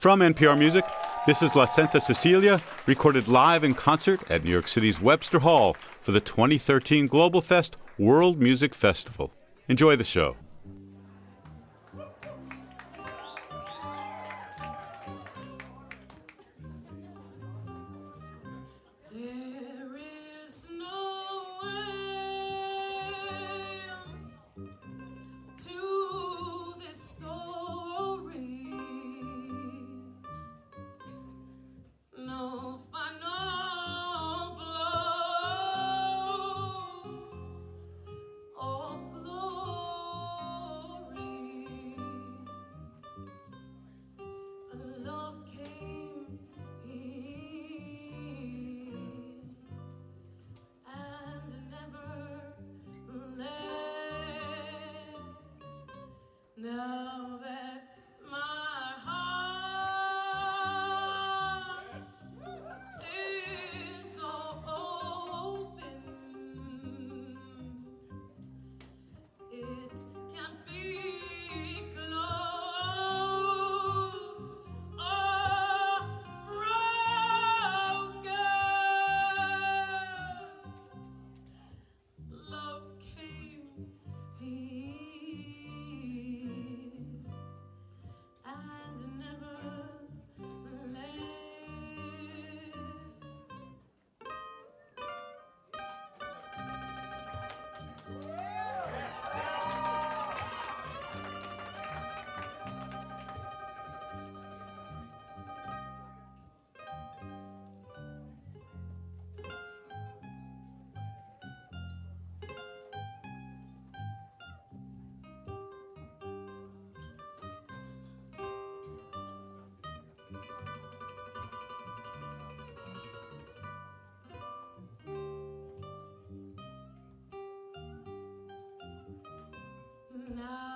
From NPR Music, this is La Santa Cecilia, recorded live in concert at New York City's Webster Hall for the 2013 Global Fest World Music Festival. Enjoy the show. now.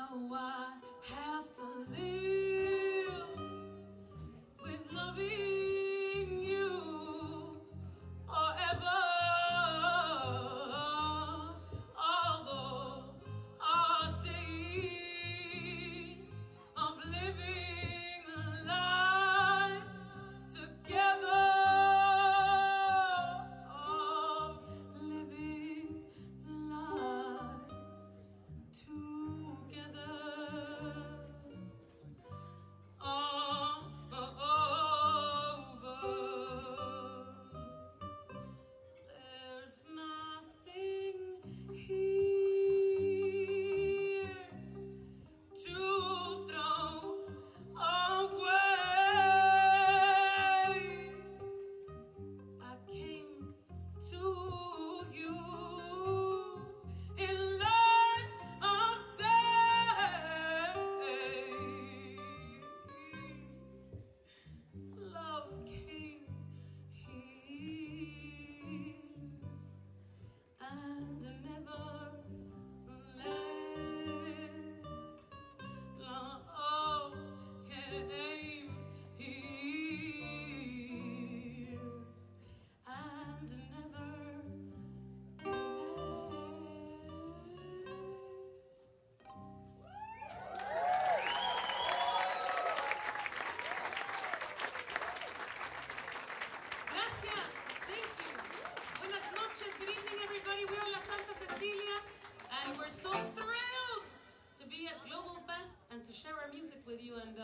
with you and uh,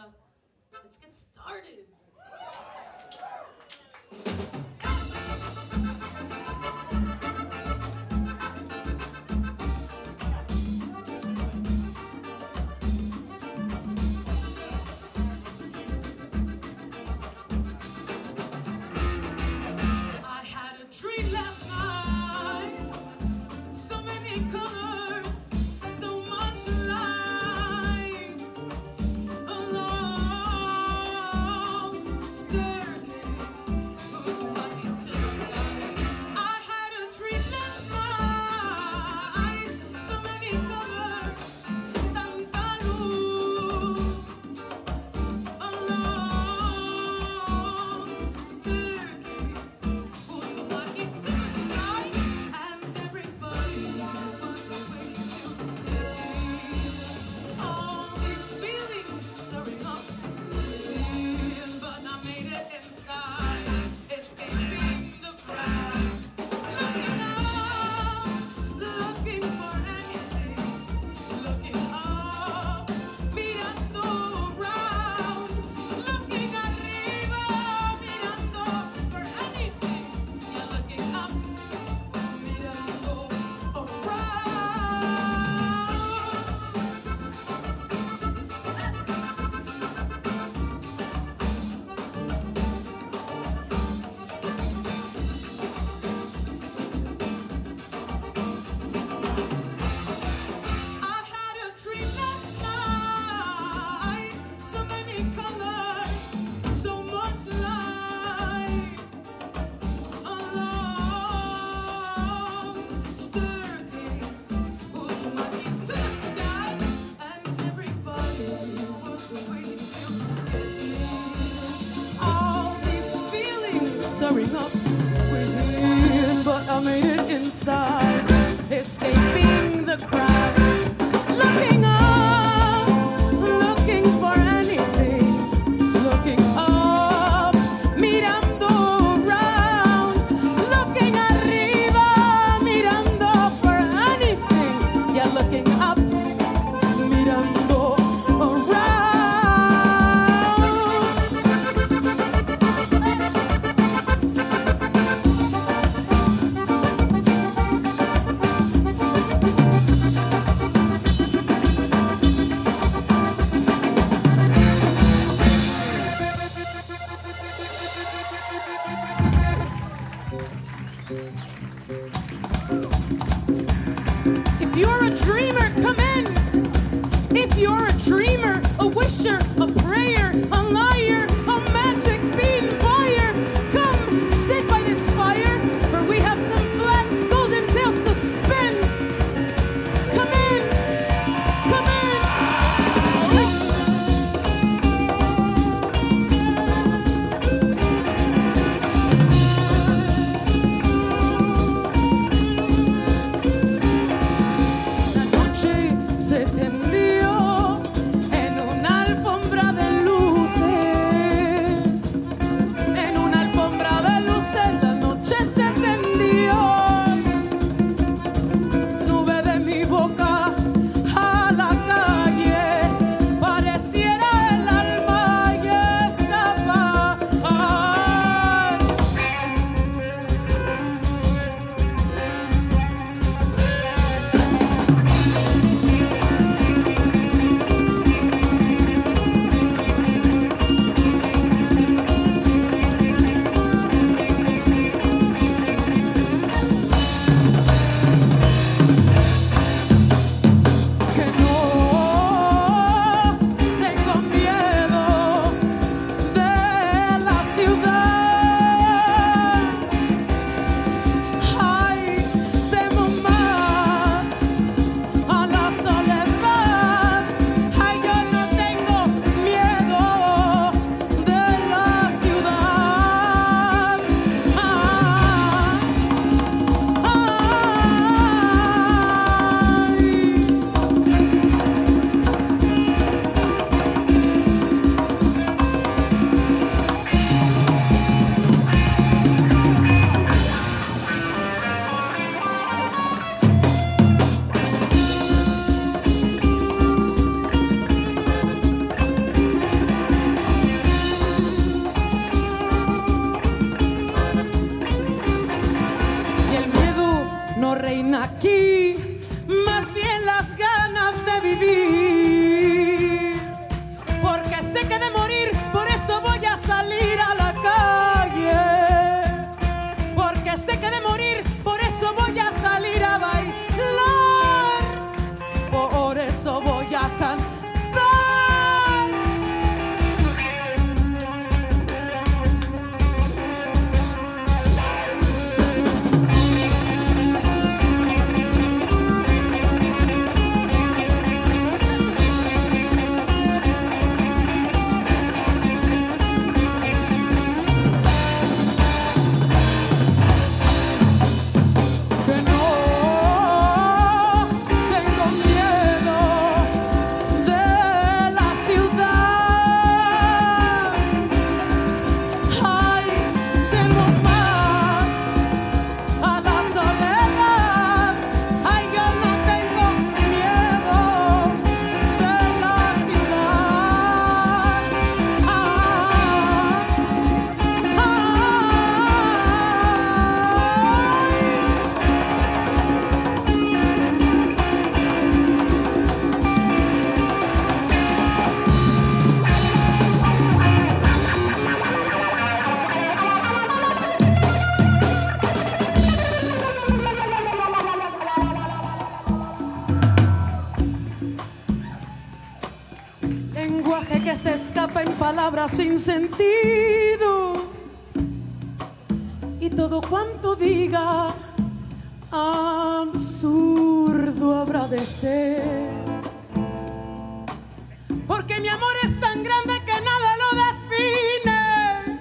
sentido y todo cuanto diga absurdo habrá de ser. Porque mi amor es tan grande que nada lo define,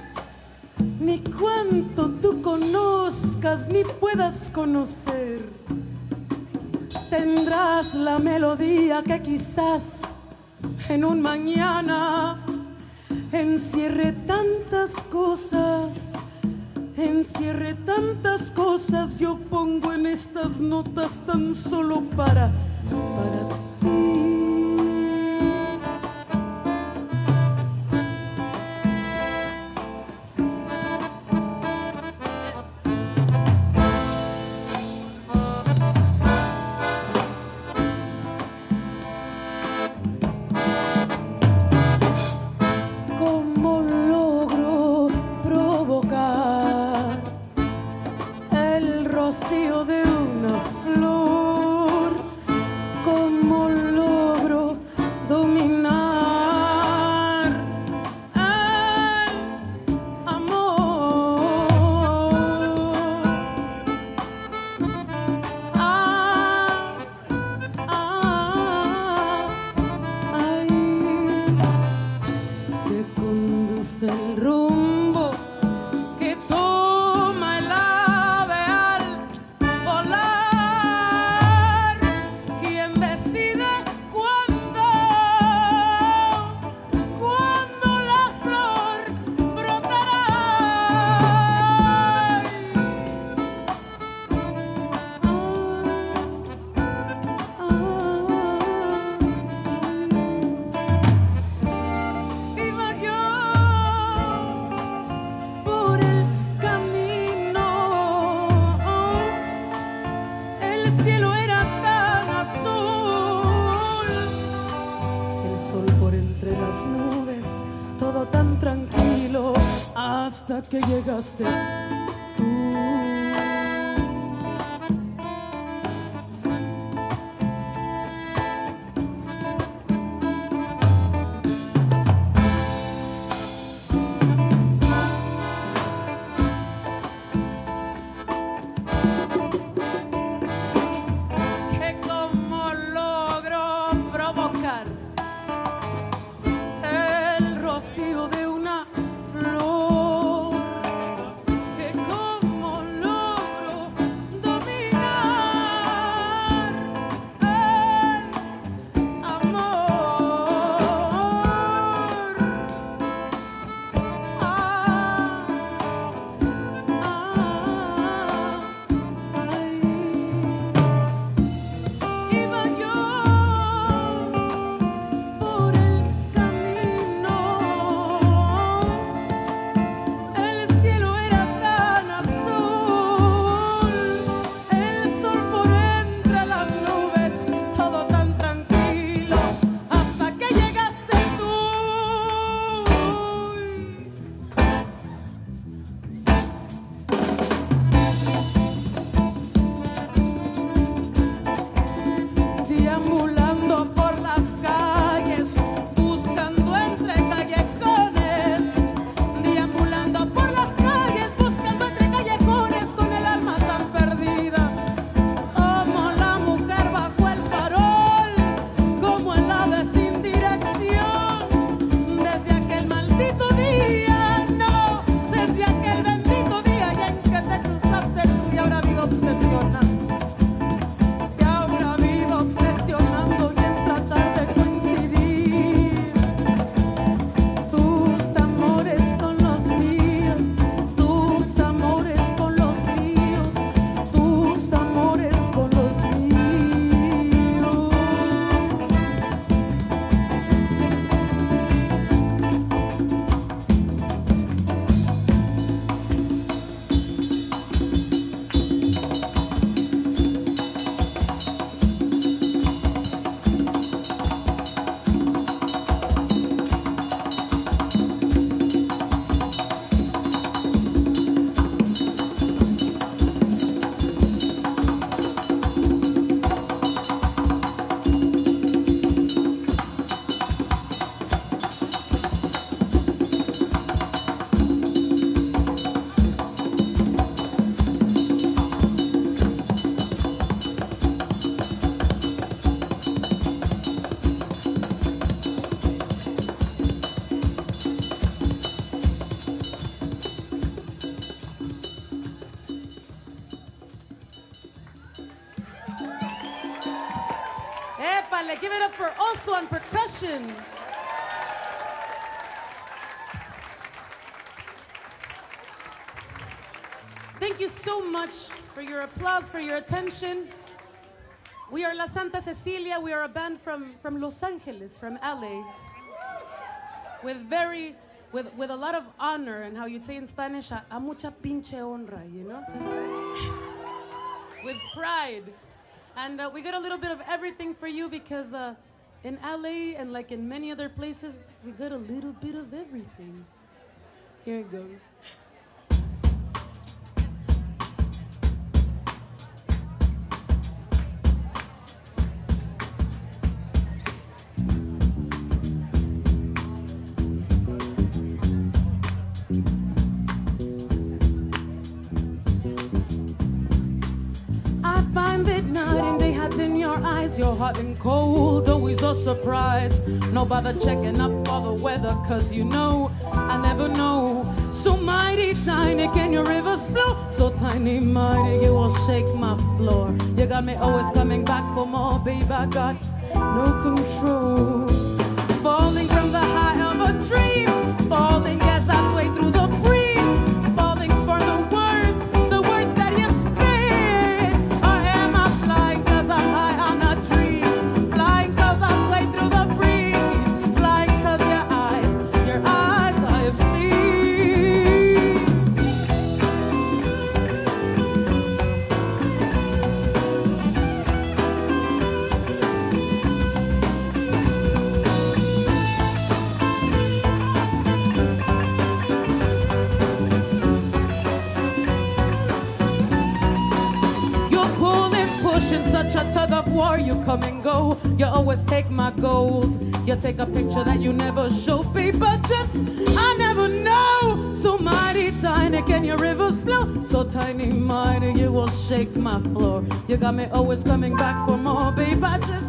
ni cuanto tú conozcas ni puedas conocer. Tendrás la melodía que quizás en un mañana encierre tantas cosas, encierre tantas cosas, yo pongo en estas notas tan solo para, para escuchar. For your attention. We are La Santa Cecilia. We are a band from, from Los Angeles, from LA. With very, with, with a lot of honor, and how you'd say in Spanish, a, a mucha pinche honra, you know? with pride. And uh, we got a little bit of everything for you because uh, in LA and like in many other places, we got a little bit of everything. Here it goes. You're hot and cold, always a surprise. No bother checking up for the weather, cause you know I never know. So mighty tiny can your rivers flow? So tiny, mighty, you will shake my floor. You got me always coming back for more, babe. I got no control. Falling from the high of a dream, falling as I sway through the a tug of war. You come and go. You always take my gold. You take a picture that you never show people. Just I never know. So mighty tiny can your rivers flow? So tiny, mighty, you will shake my floor. You got me always coming back for more, babe. I just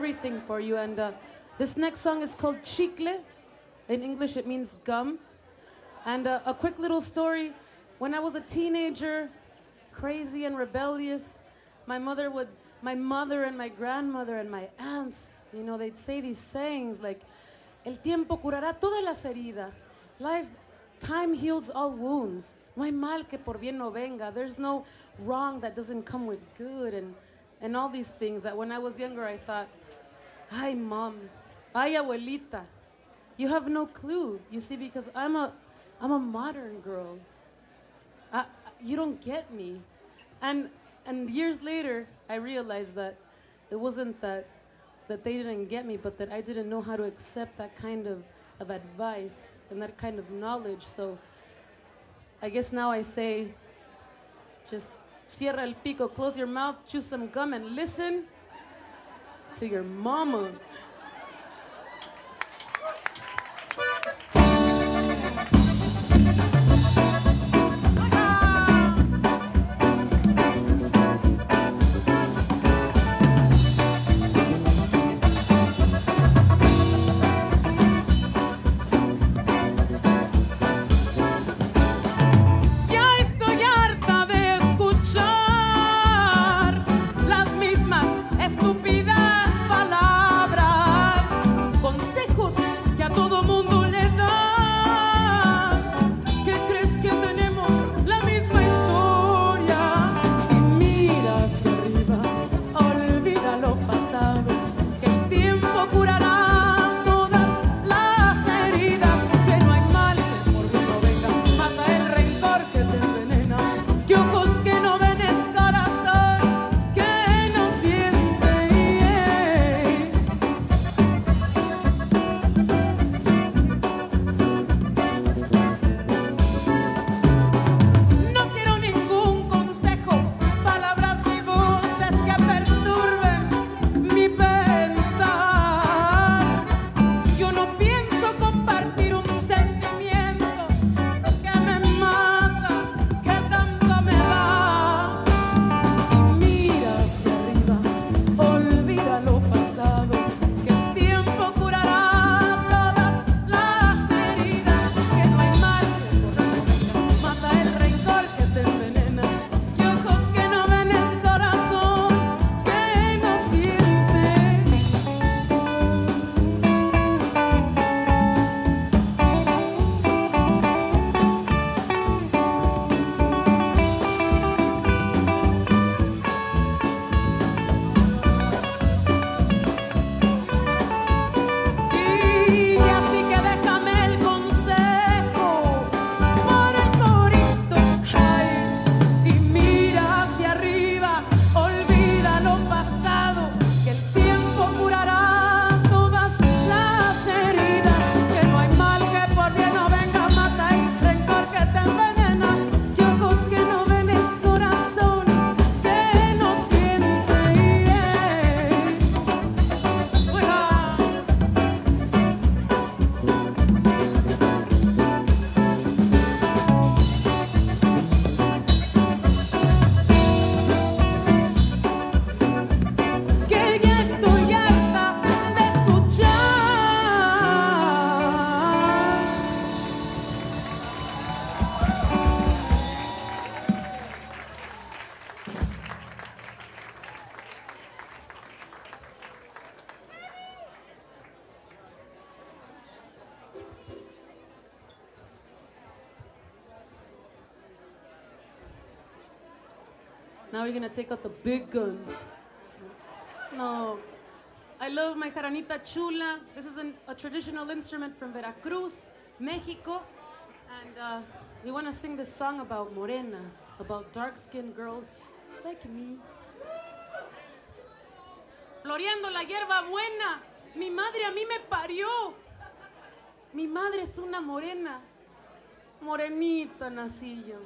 everything for you, and uh, this next song is called Chicle. In English, it means gum. And uh, a quick little story. When I was a teenager, crazy and rebellious, my mother would, my mother and my grandmother and my aunts, you know, they'd say these sayings like, "El tiempo curará todas las heridas." Life, time heals all wounds. no hay mal que por bien no venga. There's no wrong that doesn't come with good and, and all these things that when I was younger I thought, ay mom, ay abuelita, you have no clue. You see, because I'm a, I'm a modern girl. I, you don't get me. And, and years later, I realized that it wasn't that, that they didn't get me, but that I didn't know how to accept that kind of, of advice and that kind of knowledge. So I guess now I say, just cierra el pico, close your mouth, chew some gum, and listen to your mama. Take out the big guns. No. I love my jaranita chula. This is a traditional instrument from Veracruz, Mexico. And uh, we wanna sing this song about morenas, about dark skinned girls like me. Floreando la hierba buena, mi madre a mí me parió. Mi madre es una morena, morenita nací yo.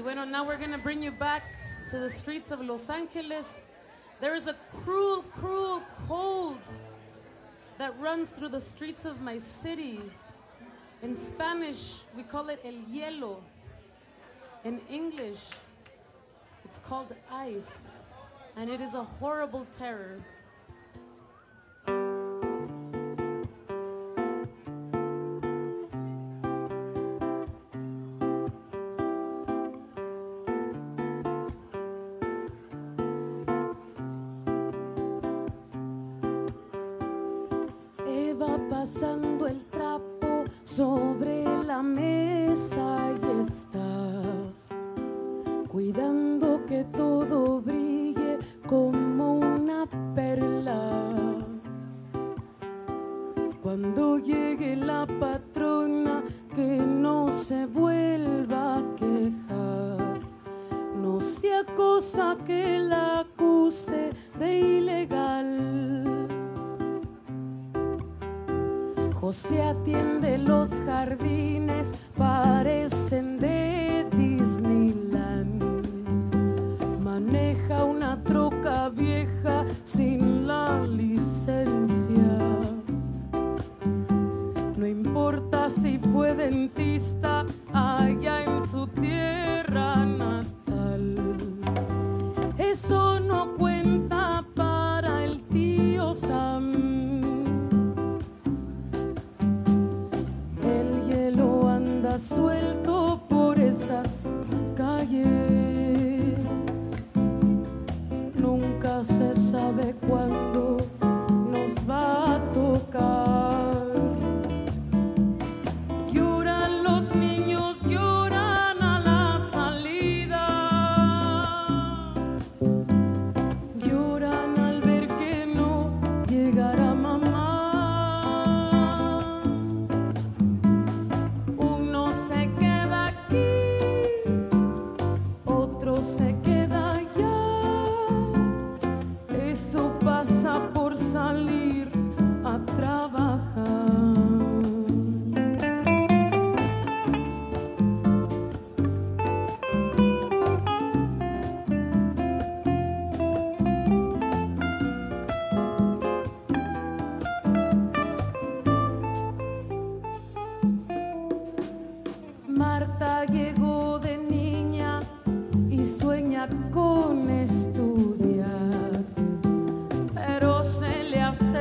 Y bueno, now we're going to bring you back to the streets of Los Angeles. There is a cruel, cruel cold that runs through the streets of my city. In Spanish, we call it el hielo. In English, it's called ice. And it is a horrible terror.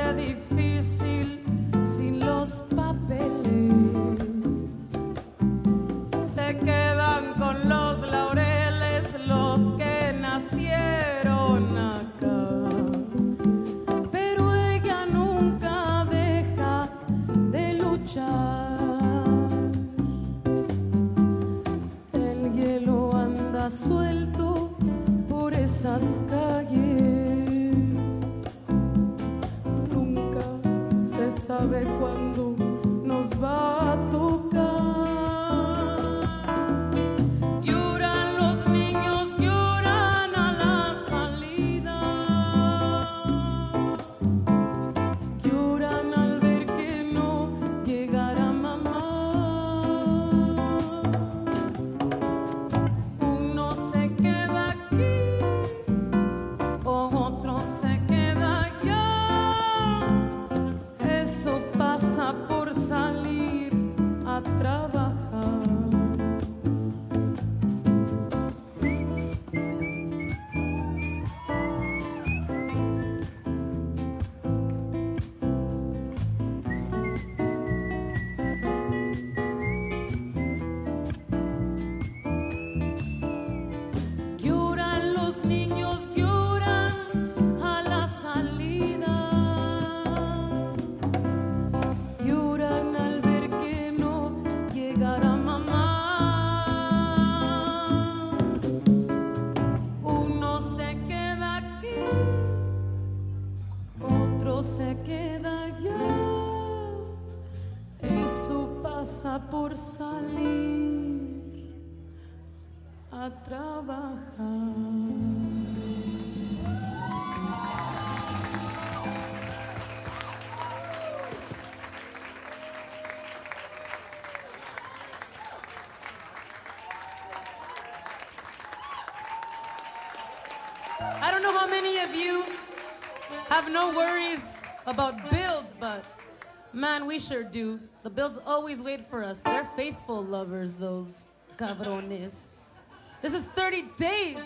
heavy no worries about bills, but man, we sure do. The bills always wait for us. They're faithful lovers, those cabrones. This is 30 days.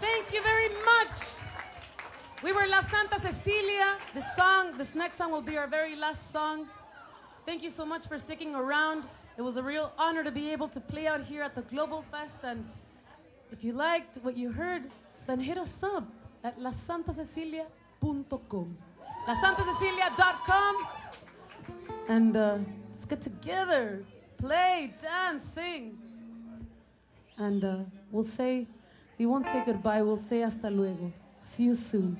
Thank you very much. We were La Santa Cecilia. This song, this next song will be our very last song. Thank you so much for sticking around. It was a real honor to be able to play out here at the Global Fest. And if you liked what you heard, then hit us up at lasantacecilia.com. lasantacecilia.com. And uh, let's get together, play, dance, sing. And uh, we'll say, we won't say goodbye, we'll say hasta luego. See you soon.